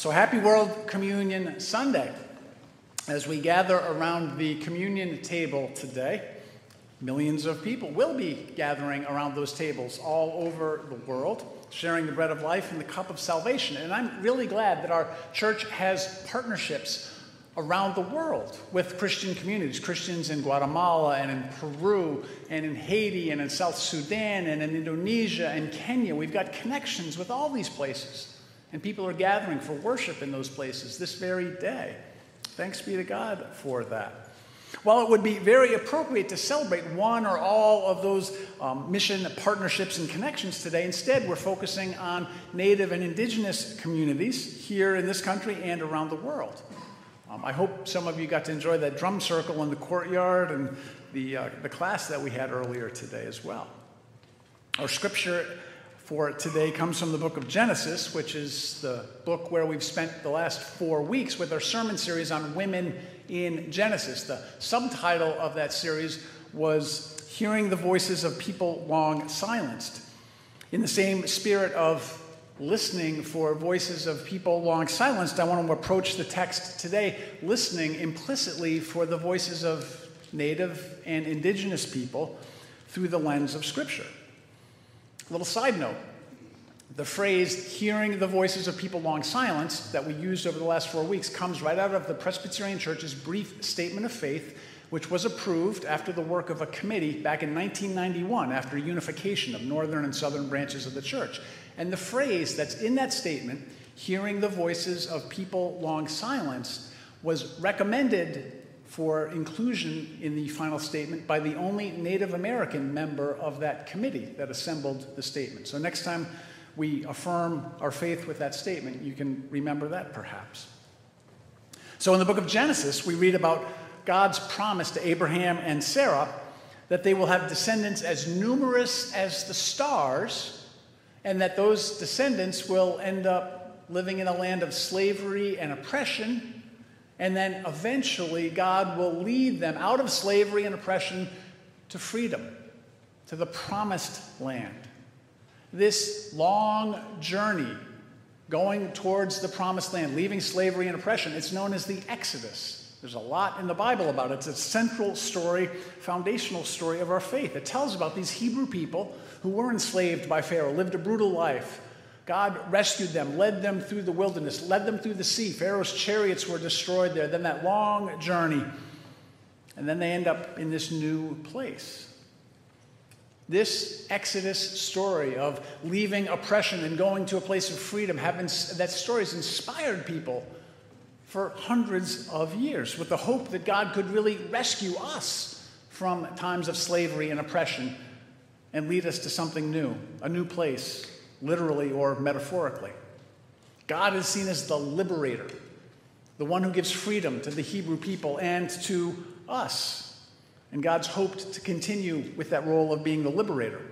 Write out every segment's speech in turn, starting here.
So, happy World Communion Sunday. As we gather around the communion table today, millions of people will be gathering around those tables all over the world, sharing the bread of life and the cup of salvation. And I'm really glad that our church has partnerships around the world with Christian communities, Christians in Guatemala and in Peru and in Haiti and in South Sudan and in Indonesia and Kenya. We've got connections with all these places. And people are gathering for worship in those places this very day. Thanks be to God for that. While it would be very appropriate to celebrate one or all of those um, mission partnerships and connections today, instead we're focusing on Native and Indigenous communities here in this country and around the world. Um, I hope some of you got to enjoy that drum circle in the courtyard and the, uh, the class that we had earlier today as well. Our scripture for today comes from the book of Genesis, which is the book where we've spent the last four weeks with our sermon series on women in Genesis. The subtitle of that series was Hearing the Voices of People Long Silenced. In the same spirit of listening for voices of people long silenced, I want to approach the text today listening implicitly for the voices of native and indigenous people through the lens of Scripture. Little side note the phrase hearing the voices of people long silenced that we used over the last four weeks comes right out of the Presbyterian Church's brief statement of faith, which was approved after the work of a committee back in 1991 after unification of northern and southern branches of the church. And the phrase that's in that statement, hearing the voices of people long silenced, was recommended for inclusion in the final statement by the only Native American member of that committee that assembled the statement. So next time we affirm our faith with that statement, you can remember that perhaps. So in the book of Genesis, we read about God's promise to Abraham and Sarah that they will have descendants as numerous as the stars, and that those descendants will end up living in a land of slavery and oppression and then eventually, God will lead them out of slavery and oppression to freedom, to the promised land. This long journey going towards the promised land, leaving slavery and oppression, it's known as the Exodus. There's a lot in the Bible about it. It's a central story, foundational story of our faith. It tells about these Hebrew people who were enslaved by Pharaoh, lived a brutal life, God rescued them, led them through the wilderness, led them through the sea. Pharaoh's chariots were destroyed there. Then that long journey. And then they end up in this new place. This Exodus story of leaving oppression and going to a place of freedom, having, that story has inspired people for hundreds of years with the hope that God could really rescue us from times of slavery and oppression and lead us to something new, a new place, literally or metaphorically. God is seen as the liberator, the one who gives freedom to the Hebrew people and to us. And God's hoped to continue with that role of being the liberator.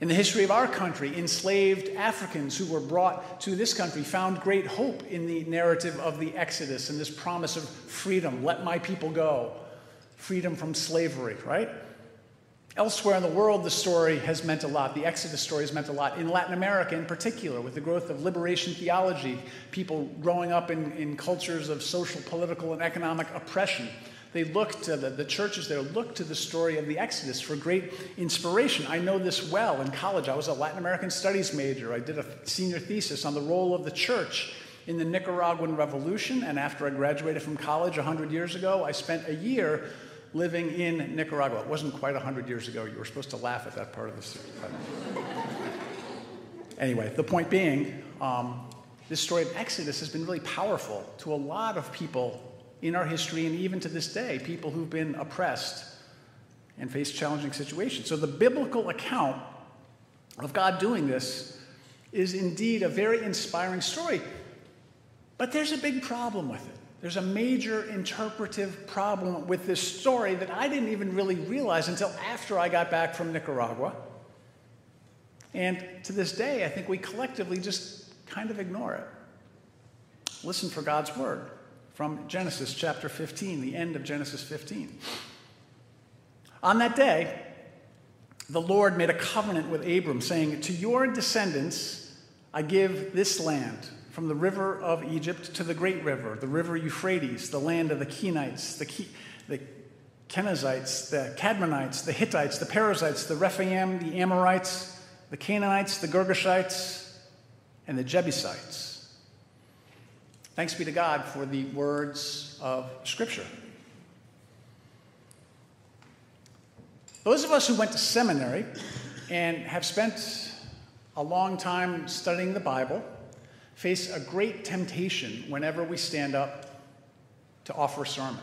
In the history of our country, enslaved Africans who were brought to this country found great hope in the narrative of the Exodus and this promise of freedom. Let my people go. Freedom from slavery, right? Elsewhere in the world, the story has meant a lot. The Exodus story has meant a lot. In Latin America, in particular, with the growth of liberation theology, people growing up in, in cultures of social, political, and economic oppression, they look to the, the churches there, look to the story of the Exodus for great inspiration. I know this well. In college, I was a Latin American studies major. I did a senior thesis on the role of the church in the Nicaraguan Revolution. And after I graduated from college 100 years ago, I spent a year living in Nicaragua. It wasn't quite 100 years ago. You were supposed to laugh at that part of the story. anyway, the point being, um, this story of Exodus has been really powerful to a lot of people in our history and even to this day, people who've been oppressed and face challenging situations. So the biblical account of God doing this is indeed a very inspiring story. But there's a big problem with it. There's a major interpretive problem with this story that I didn't even really realize until after I got back from Nicaragua. And to this day, I think we collectively just kind of ignore it. Listen for God's word from Genesis chapter 15, the end of Genesis 15. On that day, the Lord made a covenant with Abram, saying, To your descendants I give this land, from the river of Egypt to the great river, the river Euphrates, the land of the Kenites, the, Ke- the Kenizzites, the Kadmonites, the Hittites, the Perizzites, the Rephaim, the Amorites, the Canaanites, the Girgashites, and the Jebusites. Thanks be to God for the words of Scripture. Those of us who went to seminary and have spent a long time studying the Bible face a great temptation whenever we stand up to offer a sermon.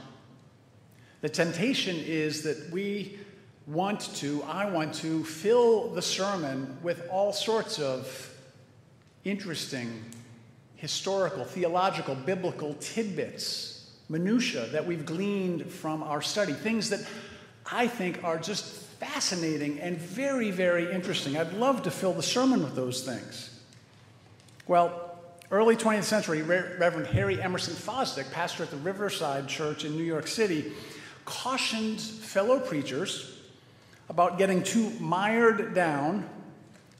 The temptation is that we want to, I want to, fill the sermon with all sorts of interesting historical, theological, biblical tidbits, minutiae that we've gleaned from our study, things that I think are just fascinating and very, very interesting. I'd love to fill the sermon with those things. Well, early 20th century, Reverend Harry Emerson Fosdick, pastor at the Riverside Church in New York City, cautioned fellow preachers about getting too mired down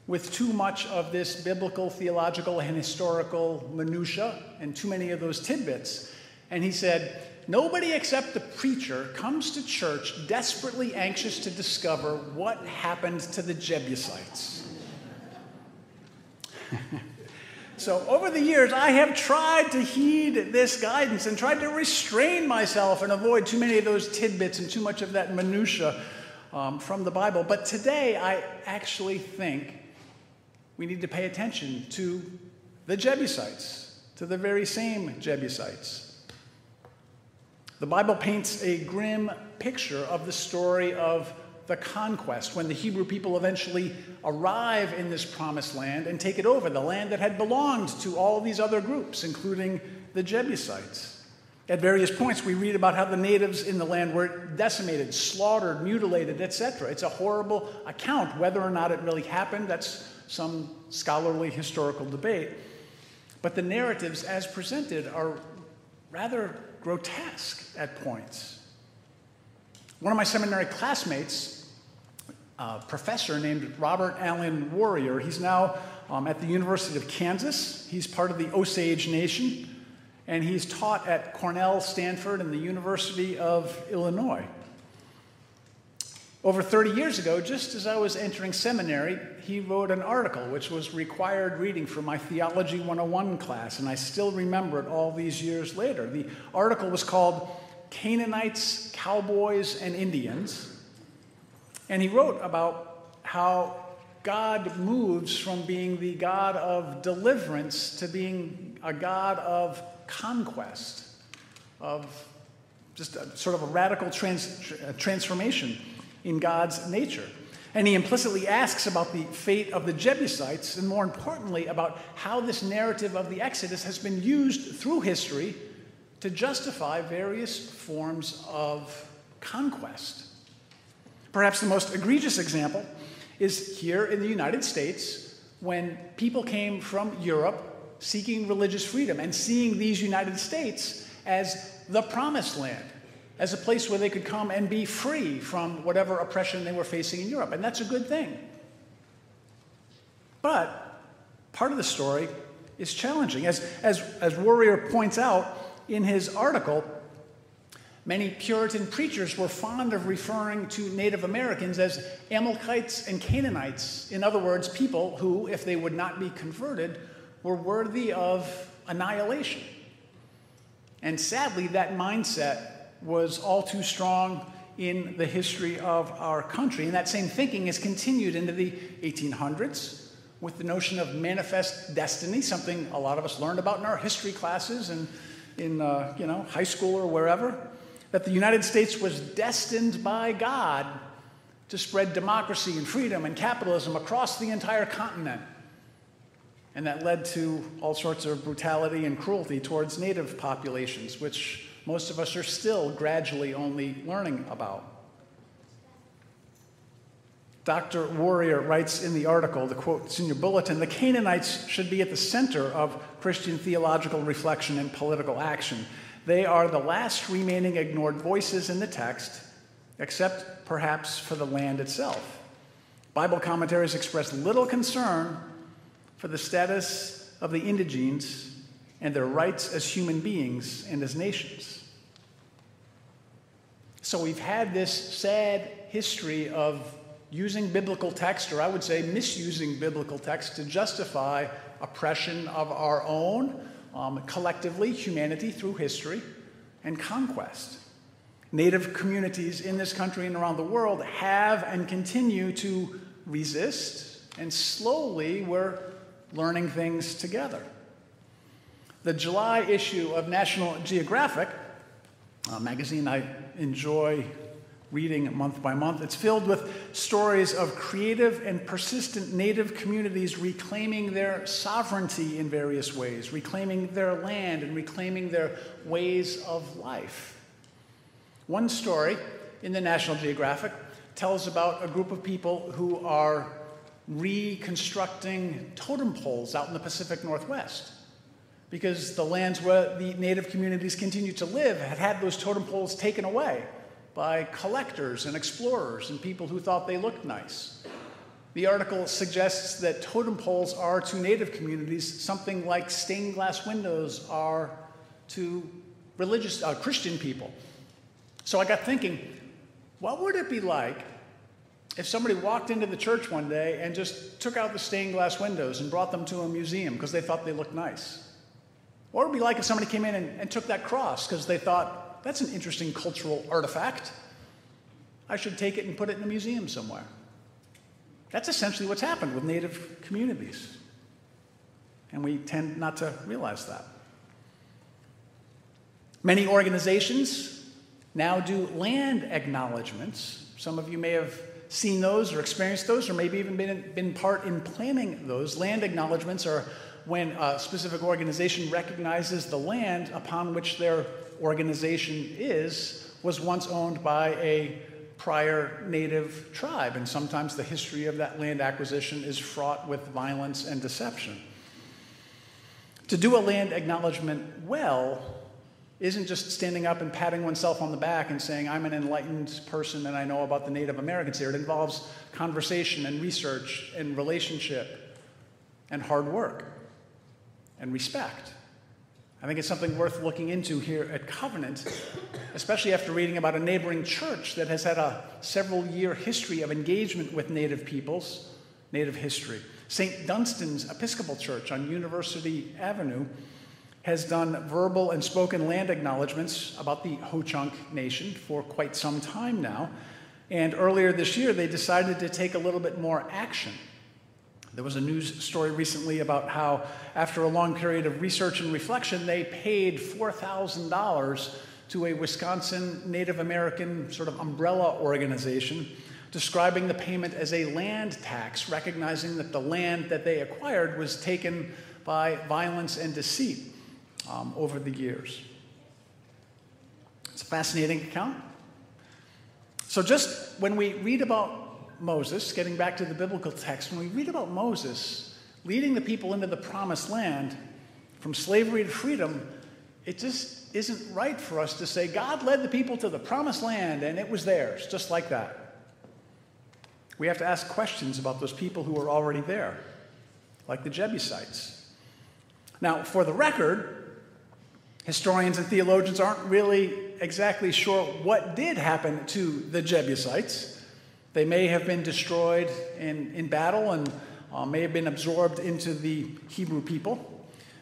with too much of this biblical, theological, and historical minutia and too many of those tidbits. And he said, Nobody except the preacher comes to church desperately anxious to discover what happened to the Jebusites. so, over the years, I have tried to heed this guidance and tried to restrain myself and avoid too many of those tidbits and too much of that minutia um, from the Bible. But today, I actually think we need to pay attention to the Jebusites, to the very same Jebusites. The Bible paints a grim picture of the story of the conquest when the Hebrew people eventually arrive in this promised land and take it over, the land that had belonged to all these other groups, including the Jebusites. At various points, we read about how the natives in the land were decimated, slaughtered, mutilated, etc. It's a horrible account. Whether or not it really happened, that's some scholarly historical debate. But the narratives, as presented, are rather grotesque at points. One of my seminary classmates, a professor named Robert Allen Warrior, he's now um, at the University of Kansas. He's part of the Osage Nation, and he's taught at Cornell, Stanford, and the University of Illinois. Over 30 years ago, just as I was entering seminary, he wrote an article which was required reading for my Theology 101 class, and I still remember it all these years later. The article was called Canaanites, Cowboys, and Indians, and he wrote about how God moves from being the God of deliverance to being a God of conquest, of just a, sort of a radical trans, uh, transformation in God's nature. And he implicitly asks about the fate of the Jebusites, and more importantly, about how this narrative of the Exodus has been used through history to justify various forms of conquest. Perhaps the most egregious example is here in the United States when people came from Europe seeking religious freedom and seeing these United States as the promised land as a place where they could come and be free from whatever oppression they were facing in Europe. And that's a good thing. But part of the story is challenging. As, as, as Warrior points out in his article, many Puritan preachers were fond of referring to Native Americans as Amalekites and Canaanites. In other words, people who, if they would not be converted, were worthy of annihilation. And sadly, that mindset was all too strong in the history of our country. And that same thinking has continued into the 1800s with the notion of manifest destiny, something a lot of us learned about in our history classes and in uh, you know, high school or wherever, that the United States was destined by God to spread democracy and freedom and capitalism across the entire continent. And that led to all sorts of brutality and cruelty towards native populations, which most of us are still gradually only learning about. Dr. Warrior writes in the article, the quote, it's in your bulletin the Canaanites should be at the center of Christian theological reflection and political action. They are the last remaining ignored voices in the text, except perhaps for the land itself. Bible commentaries express little concern for the status of the indigenes and their rights as human beings and as nations. So we've had this sad history of using biblical text, or I would say misusing biblical text, to justify oppression of our own, um, collectively, humanity through history, and conquest. Native communities in this country and around the world have and continue to resist, and slowly we're learning things together. The July issue of National Geographic, a magazine I enjoy reading month by month. It's filled with stories of creative and persistent native communities reclaiming their sovereignty in various ways, reclaiming their land and reclaiming their ways of life. One story in the National Geographic tells about a group of people who are reconstructing totem poles out in the Pacific Northwest because the lands where the native communities continue to live had had those totem poles taken away by collectors and explorers and people who thought they looked nice. The article suggests that totem poles are to native communities something like stained glass windows are to religious uh, Christian people. So I got thinking, what would it be like if somebody walked into the church one day and just took out the stained glass windows and brought them to a museum because they thought they looked nice? What would it be like if somebody came in and, and took that cross because they thought that's an interesting cultural artifact. I should take it and put it in a museum somewhere. That's essentially what's happened with Native communities. And we tend not to realize that. Many organizations now do land acknowledgments. Some of you may have seen those or experienced those, or maybe even been, been part in planning those. Land acknowledgments are when a specific organization recognizes the land upon which their organization is was once owned by a prior native tribe, and sometimes the history of that land acquisition is fraught with violence and deception. To do a land acknowledgement well isn't just standing up and patting oneself on the back and saying, I'm an enlightened person and I know about the Native Americans here. It involves conversation and research and relationship and hard work and respect. I think it's something worth looking into here at Covenant, especially after reading about a neighboring church that has had a several year history of engagement with Native peoples, Native history. St. Dunstan's Episcopal Church on University Avenue has done verbal and spoken land acknowledgments about the Ho Chunk Nation for quite some time now. And earlier this year, they decided to take a little bit more action. There was a news story recently about how, after a long period of research and reflection, they paid $4,000 to a Wisconsin Native American sort of umbrella organization, describing the payment as a land tax, recognizing that the land that they acquired was taken by violence and deceit um, over the years. It's a fascinating account. So, just when we read about Moses, getting back to the biblical text, when we read about Moses leading the people into the promised land from slavery to freedom, it just isn't right for us to say God led the people to the promised land and it was theirs, just like that. We have to ask questions about those people who are already there, like the Jebusites. Now, for the record, historians and theologians aren't really exactly sure what did happen to the Jebusites. They may have been destroyed in, in battle and uh, may have been absorbed into the Hebrew people.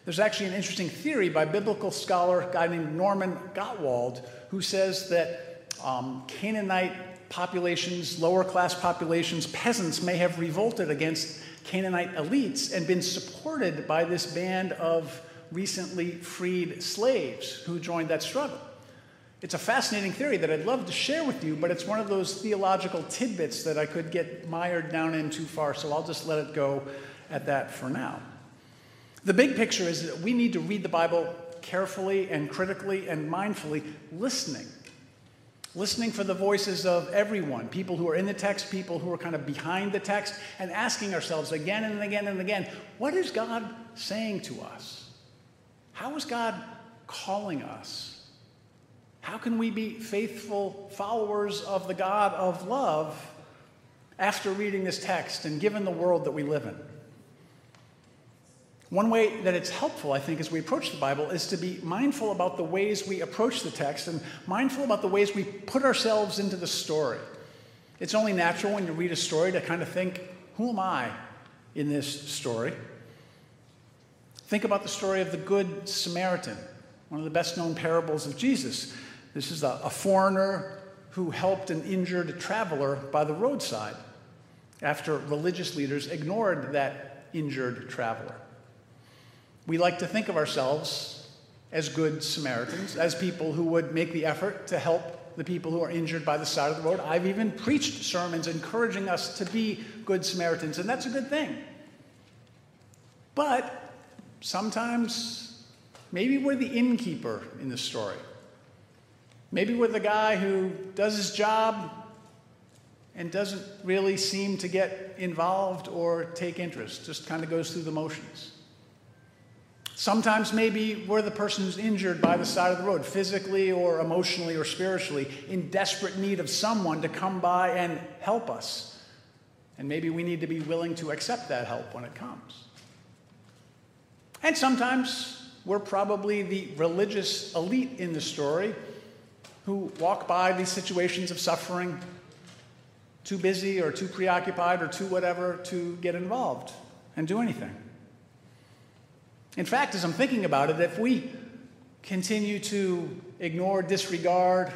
There's actually an interesting theory by biblical scholar, a guy named Norman Gottwald, who says that um, Canaanite populations, lower class populations, peasants may have revolted against Canaanite elites and been supported by this band of recently freed slaves who joined that struggle. It's a fascinating theory that I'd love to share with you, but it's one of those theological tidbits that I could get mired down in too far, so I'll just let it go at that for now. The big picture is that we need to read the Bible carefully and critically and mindfully, listening. Listening for the voices of everyone, people who are in the text, people who are kind of behind the text, and asking ourselves again and again and again what is God saying to us? How is God calling us? How can we be faithful followers of the God of love after reading this text and given the world that we live in? One way that it's helpful, I think, as we approach the Bible is to be mindful about the ways we approach the text and mindful about the ways we put ourselves into the story. It's only natural when you read a story to kind of think, who am I in this story? Think about the story of the Good Samaritan, one of the best known parables of Jesus. This is a, a foreigner who helped an injured traveler by the roadside after religious leaders ignored that injured traveler. We like to think of ourselves as good Samaritans, as people who would make the effort to help the people who are injured by the side of the road. I've even preached sermons encouraging us to be good Samaritans, and that's a good thing. But sometimes maybe we're the innkeeper in the story. Maybe we're the guy who does his job and doesn't really seem to get involved or take interest, just kind of goes through the motions. Sometimes maybe we're the person who's injured by the side of the road, physically or emotionally or spiritually, in desperate need of someone to come by and help us. And maybe we need to be willing to accept that help when it comes. And sometimes we're probably the religious elite in the story who walk by these situations of suffering, too busy or too preoccupied or too whatever to get involved and do anything. In fact, as I'm thinking about it, if we continue to ignore, disregard,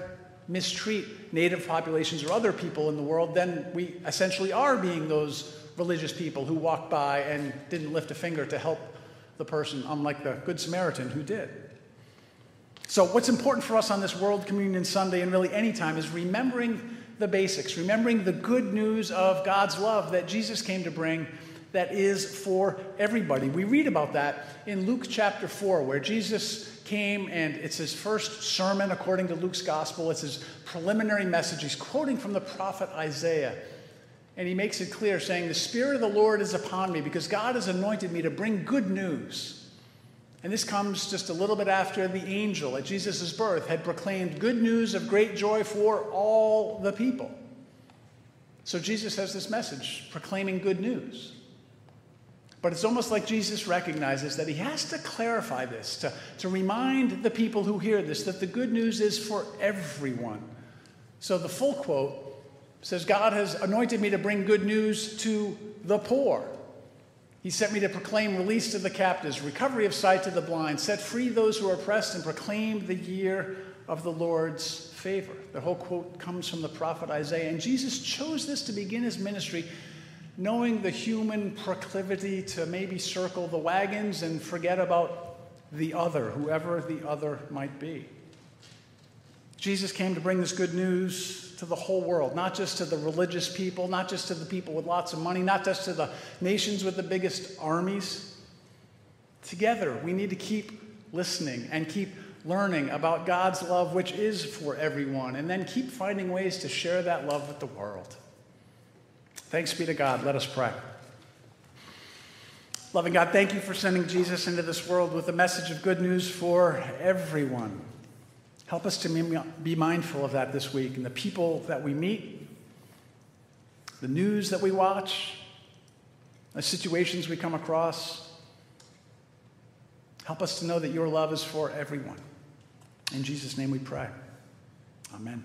mistreat native populations or other people in the world, then we essentially are being those religious people who walked by and didn't lift a finger to help the person, unlike the Good Samaritan who did. So, what's important for us on this World Communion Sunday and really any time is remembering the basics, remembering the good news of God's love that Jesus came to bring that is for everybody. We read about that in Luke chapter 4, where Jesus came and it's his first sermon according to Luke's gospel. It's his preliminary message. He's quoting from the prophet Isaiah. And he makes it clear, saying, The Spirit of the Lord is upon me because God has anointed me to bring good news. And this comes just a little bit after the angel at Jesus' birth had proclaimed good news of great joy for all the people. So Jesus has this message proclaiming good news. But it's almost like Jesus recognizes that he has to clarify this, to, to remind the people who hear this that the good news is for everyone. So the full quote says, God has anointed me to bring good news to the poor. He sent me to proclaim release to the captives, recovery of sight to the blind, set free those who are oppressed, and proclaim the year of the Lord's favor. The whole quote comes from the prophet Isaiah. And Jesus chose this to begin his ministry knowing the human proclivity to maybe circle the wagons and forget about the other, whoever the other might be. Jesus came to bring this good news to the whole world, not just to the religious people, not just to the people with lots of money, not just to the nations with the biggest armies. Together, we need to keep listening and keep learning about God's love, which is for everyone, and then keep finding ways to share that love with the world. Thanks be to God. Let us pray. Loving God, thank you for sending Jesus into this world with a message of good news for everyone. Help us to be mindful of that this week and the people that we meet, the news that we watch, the situations we come across. Help us to know that your love is for everyone. In Jesus' name we pray. Amen.